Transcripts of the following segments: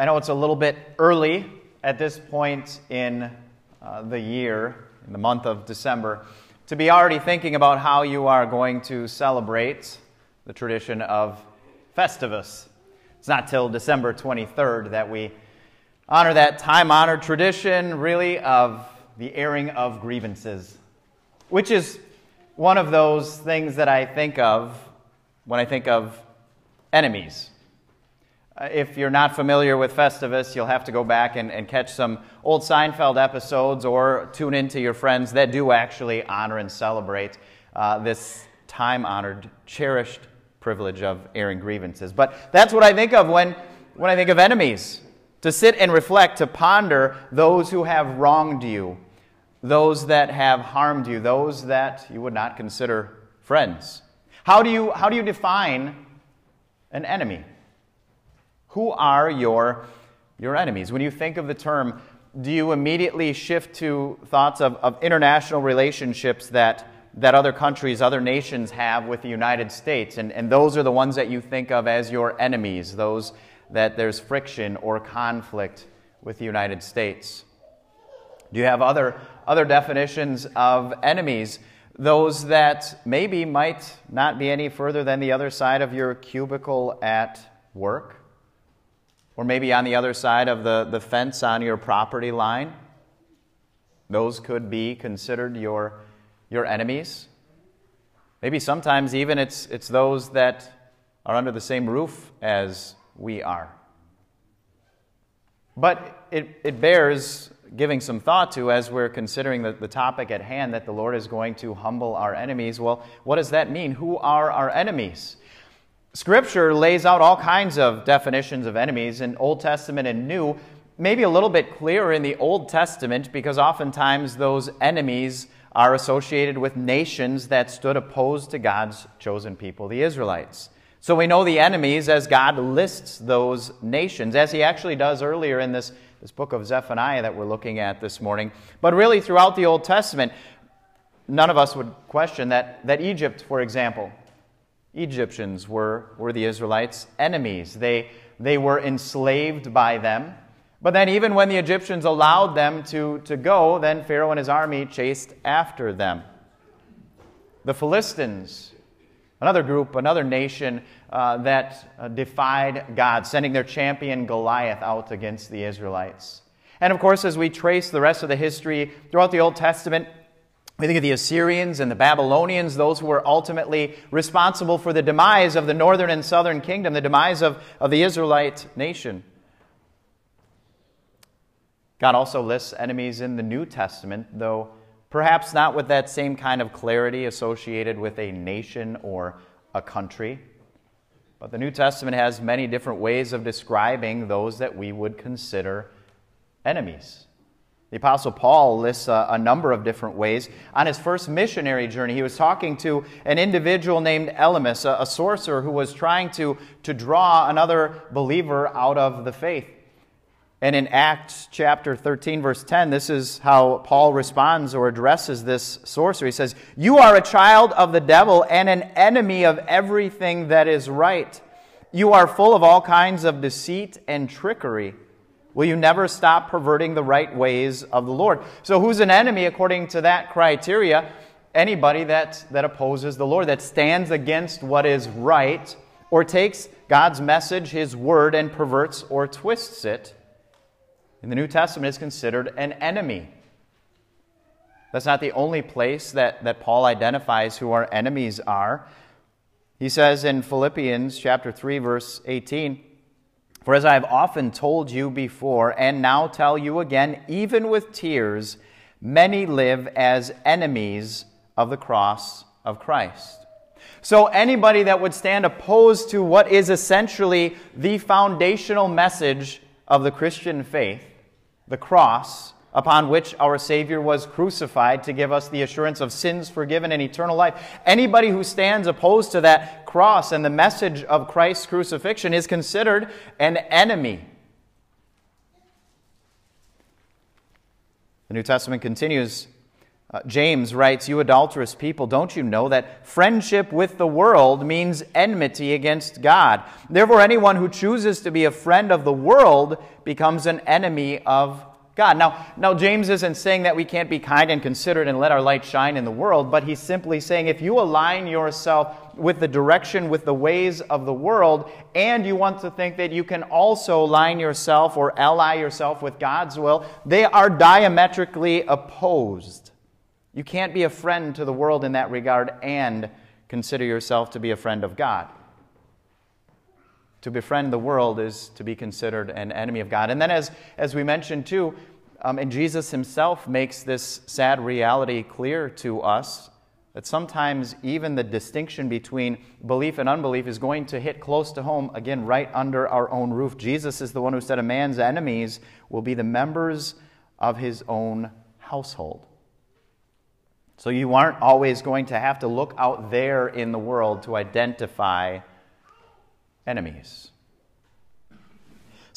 I know it's a little bit early at this point in uh, the year, in the month of December, to be already thinking about how you are going to celebrate the tradition of Festivus. It's not till December 23rd that we honor that time honored tradition, really, of the airing of grievances, which is one of those things that I think of when I think of enemies. Uh, if you're not familiar with Festivus, you'll have to go back and, and catch some old Seinfeld episodes or tune in to your friends that do actually honor and celebrate uh, this time honored, cherished privilege of airing grievances. But that's what I think of when, when I think of enemies to sit and reflect, to ponder those who have wronged you, those that have harmed you, those that you would not consider friends. How do you, how do you define an enemy? Who are your, your enemies? When you think of the term, do you immediately shift to thoughts of, of international relationships that, that other countries, other nations have with the United States? And, and those are the ones that you think of as your enemies, those that there's friction or conflict with the United States. Do you have other, other definitions of enemies? Those that maybe might not be any further than the other side of your cubicle at work? Or maybe on the other side of the, the fence on your property line. Those could be considered your, your enemies. Maybe sometimes even it's, it's those that are under the same roof as we are. But it, it bears giving some thought to as we're considering the, the topic at hand that the Lord is going to humble our enemies. Well, what does that mean? Who are our enemies? Scripture lays out all kinds of definitions of enemies in Old Testament and New, maybe a little bit clearer in the Old Testament because oftentimes those enemies are associated with nations that stood opposed to God's chosen people, the Israelites. So we know the enemies as God lists those nations, as he actually does earlier in this, this book of Zephaniah that we're looking at this morning. But really, throughout the Old Testament, none of us would question that, that Egypt, for example, Egyptians were, were the Israelites' enemies. They, they were enslaved by them. But then, even when the Egyptians allowed them to, to go, then Pharaoh and his army chased after them. The Philistines, another group, another nation uh, that uh, defied God, sending their champion Goliath out against the Israelites. And of course, as we trace the rest of the history throughout the Old Testament, we think of the Assyrians and the Babylonians, those who were ultimately responsible for the demise of the northern and southern kingdom, the demise of, of the Israelite nation. God also lists enemies in the New Testament, though perhaps not with that same kind of clarity associated with a nation or a country. But the New Testament has many different ways of describing those that we would consider enemies. The Apostle Paul lists a, a, number of different ways. On his first missionary journey, he was talking to an individual named Elymas, a, a sorcerer who was trying to, to draw another believer out of the faith. And in Acts chapter 13, verse 10, this is how Paul responds or addresses this sorcerer. He says, You are a child of the devil and an enemy of everything that is right. You are full of all kinds of deceit and trickery. Will you never stop perverting the right ways of the Lord? So, who's an enemy according to that criteria? Anybody that, that opposes the Lord, that stands against what is right, or takes God's message, His word, and perverts or twists it, in the New Testament is considered an enemy. That's not the only place that, that Paul identifies who our enemies are. He says in Philippians chapter 3, verse 18, for as I have often told you before, and now tell you again, even with tears, many live as enemies of the cross of Christ. So, anybody that would stand opposed to what is essentially the foundational message of the Christian faith, the cross, upon which our Savior was crucified to give us the assurance of sins forgiven and eternal life. Anybody who stands opposed to that cross and the message of Christ's crucifixion is considered an enemy. The New Testament continues Uh, James writes, You adulterous people, don't you know that friendship with the world means enmity against God? Therefore, anyone who chooses to be a friend of the world becomes an enemy of God. Now, now, James isn't saying that we can't be kind and considerate and let our light shine in the world, but he's simply saying if you align yourself with the direction, with the ways of the world, and you want to think that you can also align yourself or ally yourself with God's will, they are diametrically opposed. You can't be a friend to the world in that regard and consider yourself to be a friend of God. To befriend the world is to be considered an enemy of God. And then, as, as we mentioned too, um, and Jesus himself makes this sad reality clear to us that sometimes even the distinction between belief and unbelief is going to hit close to home, again, right under our own roof. Jesus is the one who said, A man's enemies will be the members of his own household. So you aren't always going to have to look out there in the world to identify enemies.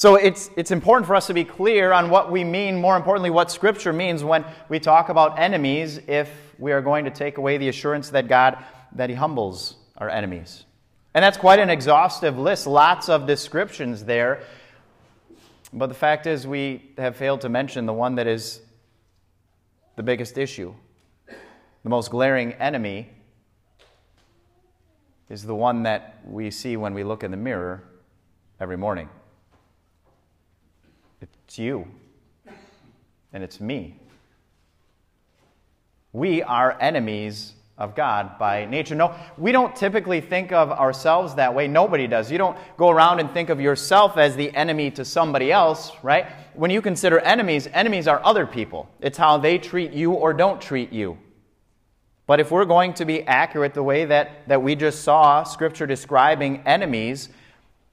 So it's, it's important for us to be clear on what we mean, more importantly, what Scripture means when we talk about enemies if we are going to take away the assurance that God, that He humbles our enemies. And that's quite an exhaustive list, lots of descriptions there. But the fact is, we have failed to mention the one that is the biggest issue. The most glaring enemy is the one that we see when we look in the mirror every morning. It's you, and it's me. We are enemies of God by nature. No, we don't typically think of ourselves that way. Nobody does. You don't go around and think of yourself as the enemy to somebody else, right? When you consider enemies, enemies are other people. It's how they treat you or don't treat you. But if we're going to be accurate the way that, that we just saw Scripture describing enemies,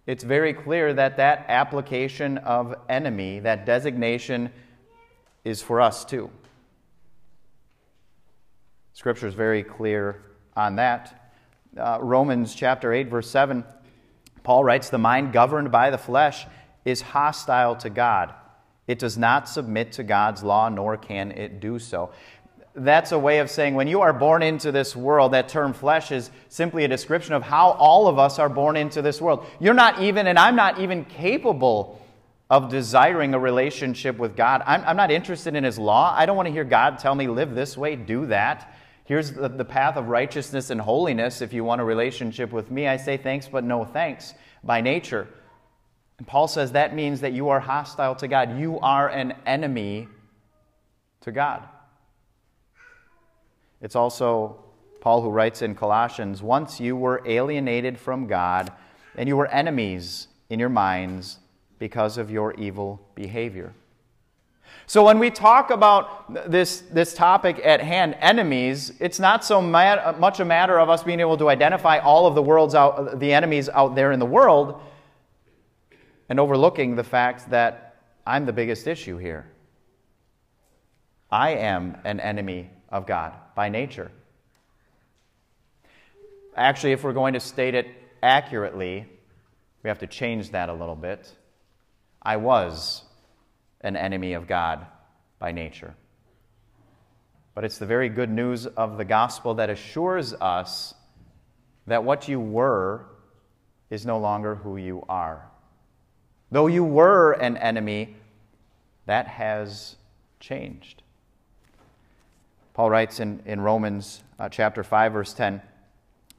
it's very clear that that application of enemy, that designation, is for us too. Scripture is very clear on that. Uh, Romans chapter 8, verse 7, Paul writes, The mind governed by the flesh is hostile to God. It does not submit to God's law, nor can it do so that's a way of saying when you are born into this world, that term flesh is simply a description of how all of us are born into this world. You're not even, and I'm not even capable of desiring a relationship with God. I'm, I'm not interested in His law. I don't want to hear God tell me, live this way, do that. Here's the, the path of righteousness and holiness. If you want a relationship with me, I say thanks, but no thanks by nature. And Paul says that means that you are hostile to God. You are an enemy to God. It's also Paul who writes in Colossians Once you were alienated from God, and you were enemies in your minds because of your evil behavior. So, when we talk about this, this topic at hand, enemies, it's not so much a matter of us being able to identify all of the world's out, the enemies out there in the world and overlooking the fact that I'm the biggest issue here. I am an enemy of God by nature. Actually, if we're going to state it accurately, we have to change that a little bit. I was an enemy of God by nature. But it's the very good news of the gospel that assures us that what you were is no longer who you are. Though you were an enemy, that has changed. Paul writes in, in Romans uh, chapter 5, verse 10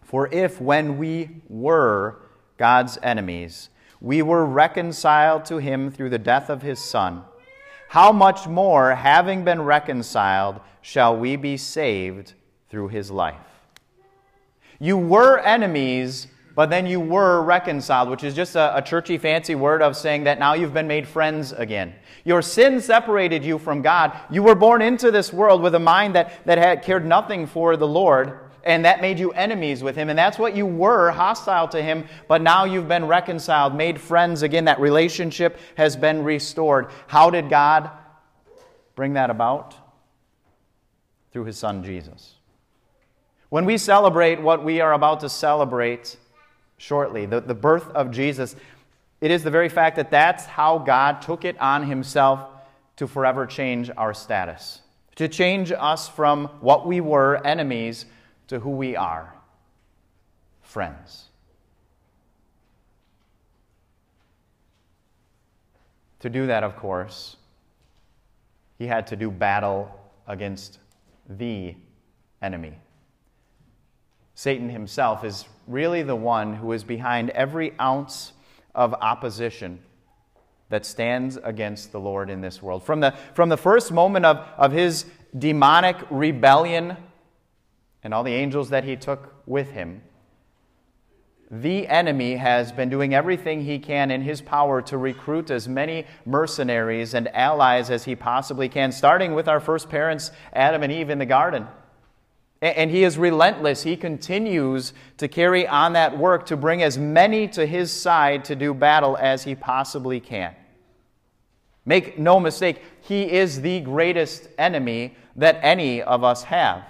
For if when we were God's enemies, we were reconciled to him through the death of his Son, how much more, having been reconciled, shall we be saved through his life? You were enemies but then you were reconciled, which is just a, a, churchy, fancy word of saying that now you've been made friends again. Your sin separated you from God. You were born into this world with a mind that, that had cared nothing for the Lord, and that made you enemies with Him. And that's what you were, hostile to Him, but now you've been reconciled, made friends again. That relationship has been restored. How did God bring that about? Through His Son, Jesus. When we celebrate what we are about to celebrate, shortly, the, the birth of Jesus, it is the very fact that that's how God took it on himself to forever change our status, to change us from what we were, enemies, to who we are, friends. To do that, of course, he had to do battle against the enemy. Satan himself is really the one who is behind every ounce of opposition that stands against the Lord in this world. From the, from the first moment of, of his demonic rebellion and all the angels that he took with him, the enemy has been doing everything he can in his power to recruit as many mercenaries and allies as he possibly can, starting with our first parents, Adam and Eve, in the garden. And he is relentless. He continues to carry on that work to bring as many to his side to do battle as he possibly can. Make no mistake, he is the greatest enemy that any of us have.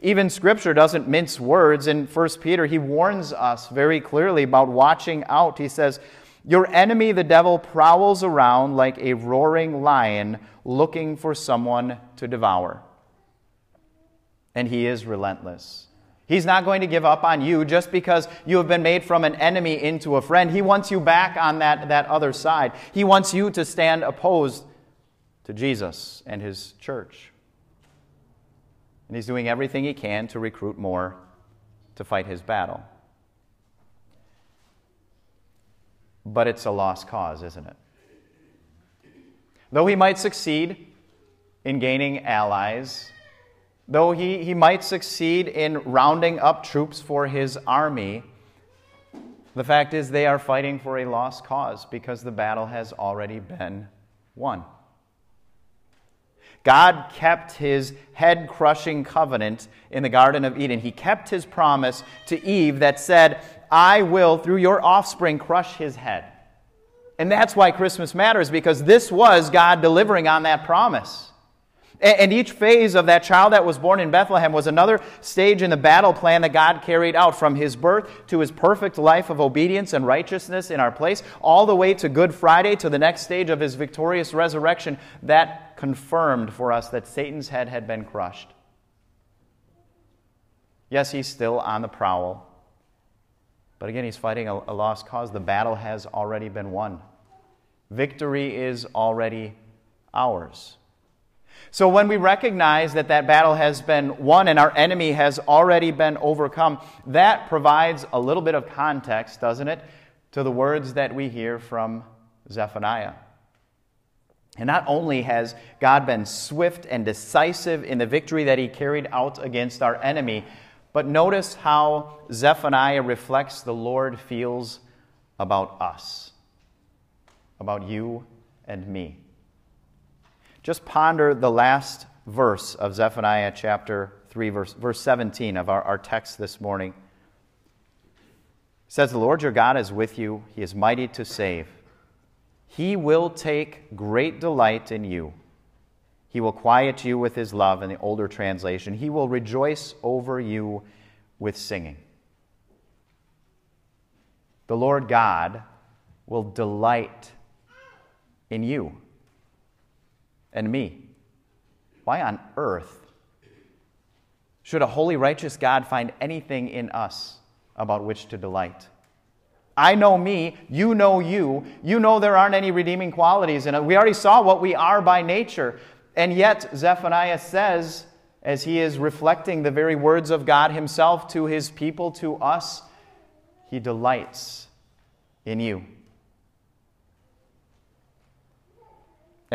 Even Scripture doesn't mince words. In 1 Peter, he warns us very clearly about watching out. He says, Your enemy, the devil, prowls around like a roaring lion looking for someone to devour. And he is relentless. He's not going to give up on you just because you have been made from an enemy into a friend. He wants you back on that, that other side. He wants you to stand opposed to Jesus and his church. And he's doing everything he can to recruit more to fight his battle. But it's a lost cause, isn't it? Though he might succeed in gaining allies, though he, he might succeed in rounding up troops for his army, the fact is they are fighting for a lost cause because the battle has already been won. God kept his head crushing covenant in the Garden of Eden. He kept his promise to Eve that said, I will, through your offspring, crush his head. And that's why Christmas matters, because this was God delivering on that promise. And each phase of that child that was born in Bethlehem was another stage in the battle plan that God carried out from his birth to his perfect life of obedience and righteousness in our place, all the way to Good Friday to the next stage of his victorious resurrection that confirmed for us that Satan's head had been crushed. Yes, he's still on the prowl. But again, he's fighting a, lost cause. The battle has already been won. Victory is already ours. So when we recognize that that battle has been won and our enemy has already been overcome, that provides a little bit of context, doesn't it, to the words that we hear from Zephaniah. And not only has God been swift and decisive in the victory that he carried out against our enemy, but notice how Zephaniah reflects the Lord feels about us, about you and me. Just ponder the last verse of Zephaniah chapter 3, verse, verse 17 of our, our text this morning. It says, The Lord your God is with you, he is mighty to save. He will take great delight in you. He will quiet you with his love, in the older translation. He will rejoice over you with singing. The Lord God will delight in you and me. Why on earth should a holy, righteous God find anything in us about which to delight? I know me, you know you. You know there aren't any redeeming qualities, in and we already saw what we are by nature. And yet, Zephaniah says, as he is reflecting the very words of God himself to his people, to us, he delights in you.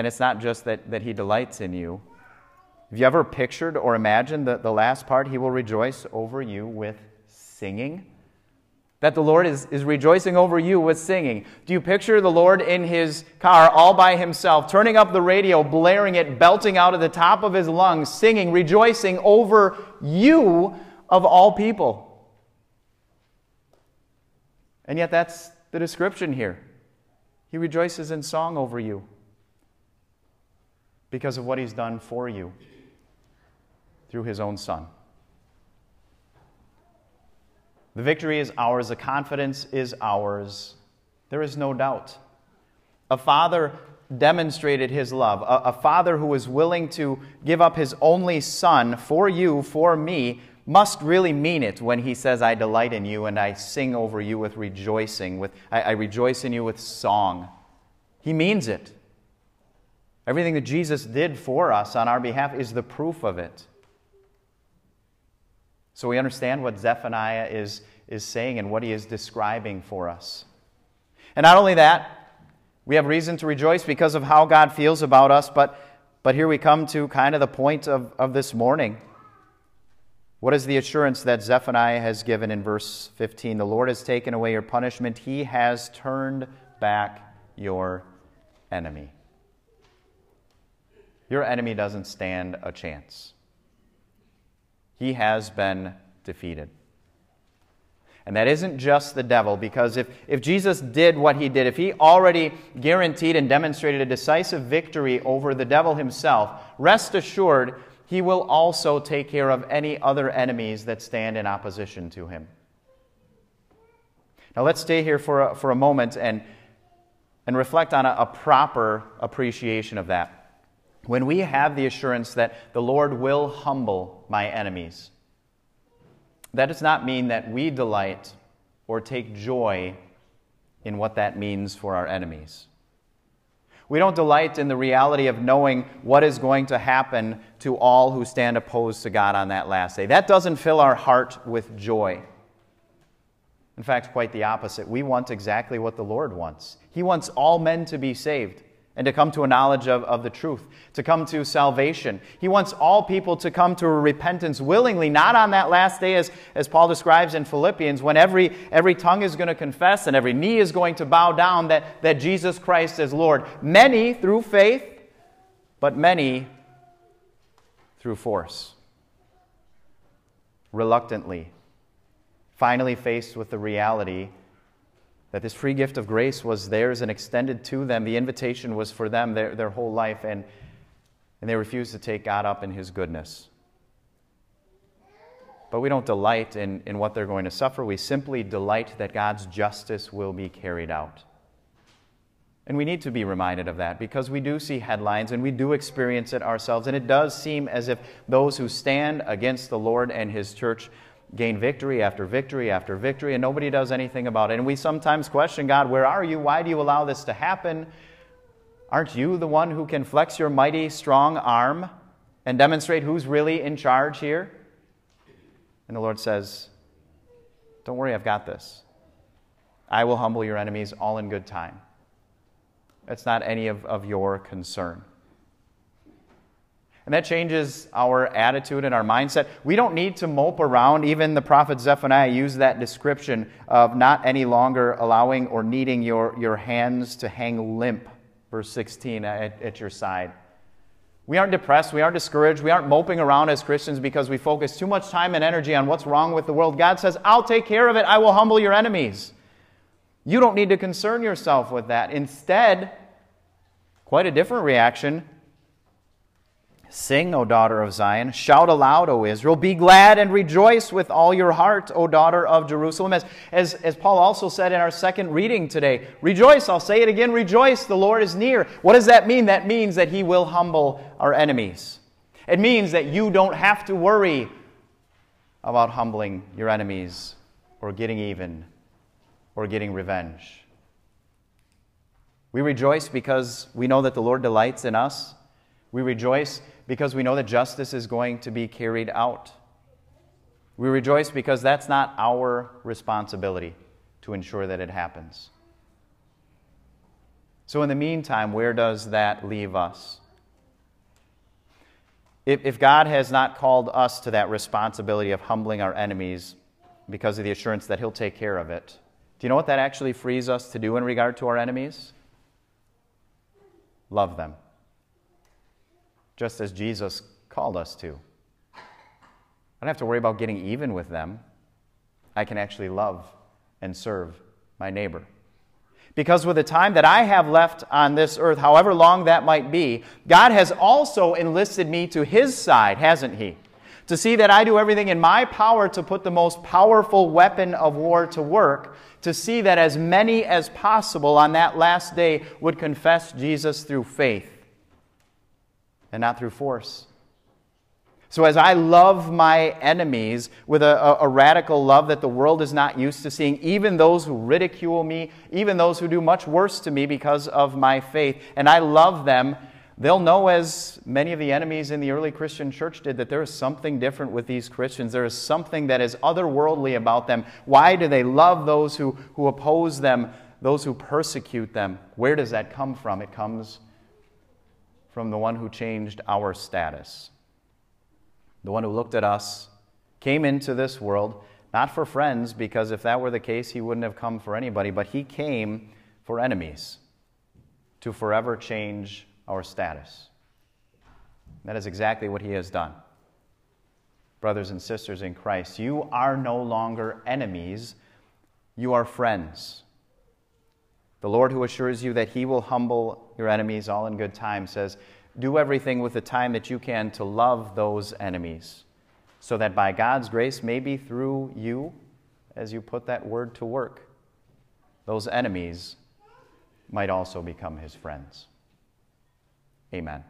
And it's not just that, that he delights in you. Have you ever pictured or imagined that the last part, he will rejoice over you with singing? That the Lord is, is rejoicing over you with singing. Do you picture the Lord in his car all by himself, turning up the radio, blaring it, belting out of the top of his lungs, singing, rejoicing over you of all people? And yet, that's the description here. He rejoices in song over you because of what he's done for you through his own son. The victory is ours, the confidence is ours. There is no doubt. A father demonstrated his love, a, a father who was willing to give up his only son for you, for me, must really mean it when he says, I delight in you and I sing over you with rejoicing, with, I, I rejoice in you with song. He means it. Everything that Jesus did for us on our behalf is the proof of it. So we understand what Zephaniah is, is saying and what he is describing for us. And not only that, we have reason to rejoice because of how God feels about us, but, but here we come to kind of the point of, of this morning. What is the assurance that Zephaniah has given in verse 15? The Lord has taken away your punishment, He has turned back your enemy. Your enemy doesn't stand a chance. He has been defeated. And that isn't just the devil, because if, if Jesus did what he did, if he already guaranteed and demonstrated a decisive victory over the devil himself, rest assured he will also take care of any other enemies that stand in opposition to him. Now let's stay here for a, for a moment and, and reflect on a, a proper appreciation of that. When we have the assurance that the Lord will humble my enemies, that does not mean that we delight or take joy in what that means for our enemies. We don't delight in the reality of knowing what is going to happen to all who stand opposed to God on that last day. That doesn't fill our heart with joy. In fact, quite the opposite. We want exactly what the Lord wants. He wants all men to be saved and to come to a knowledge of, of the truth, to come to salvation. He wants all people to come to a repentance willingly, not on that last day, as, as Paul describes in Philippians, when every, every tongue is going to confess and every knee is going to bow down that, that Jesus Christ is Lord. Many through faith, but many through force. Reluctantly, finally faced with the reality that this free gift of grace was theirs and extended to them. The invitation was for them their, their whole life, and, and they refused to take God up in His goodness. But we don't delight in, in what they're going to suffer. We simply delight that God's justice will be carried out. And we need to be reminded of that because we do see headlines and we do experience it ourselves. And it does seem as if those who stand against the Lord and His church gain victory after victory after victory, and nobody does anything about it. And we sometimes question God, where are you? Why do you allow this to happen? Aren't you the one who can flex your mighty, strong arm and demonstrate who's really in charge here? And the Lord says, Don't worry, I've got this. I will humble your enemies all in good time. It's not any of, of your concern. And that changes our attitude and our mindset. We don't need to mope around. Even the prophet Zephaniah used that description of not any longer allowing or needing your, your hands to hang limp, verse 16, at, at your side. We aren't depressed. We aren't discouraged. We aren't moping around as Christians because we focus too much time and energy on what's wrong with the world. God says, I'll take care of it. I will humble your enemies. You don't need to concern yourself with that. Instead, quite a different reaction Sing, O daughter of Zion. Shout aloud, O Israel. Be glad and rejoice with all your heart, O daughter of Jerusalem. As, as, as Paul also said in our second reading today, rejoice. I'll say it again rejoice. The Lord is near. What does that mean? That means that he will humble our enemies. It means that you don't have to worry about humbling your enemies or getting even or getting revenge. We rejoice because we know that the Lord delights in us. We rejoice because we know that justice is going to be carried out. We rejoice because that's not our responsibility to ensure that it happens. So, in the meantime, where does that leave us? If, if God has not called us to that responsibility of humbling our enemies because of the assurance that He'll take care of it, do you know what that actually frees us to do in regard to our enemies? Love them just as Jesus called us to. I don't have to worry about getting even with them. I can actually love and serve my neighbor. Because with the time that I have left on this earth, however long that might be, God has also enlisted me to His side, hasn't He? To see that I do everything in my power to put the most powerful weapon of war to work to see that as many as possible on that last day would confess Jesus through faith and not through force. So, as I love my enemies with a, a, radical love that the world is not used to seeing, even those who ridicule me, even those who do much worse to me because of my faith, and I love them, they'll know, as many of the enemies in the early Christian church did, that there is something different with these Christians. There is something that is otherworldly about them. Why do they love those who, who oppose them, those who persecute them? Where does that come from? It comes from the one who changed our status the one who looked at us, came into this world, not for friends, because if that were the case, he wouldn't have come for anybody, but he came for enemies to forever change our status. That is exactly what he has done. Brothers and sisters in Christ, you are no longer enemies, you are friends. The Lord, who assures you that he will humble your enemies all in good time, says, do everything with the time that you can to love those enemies, so that by God's grace, maybe through you, as you put that word to work, those enemies might also become his friends. Amen.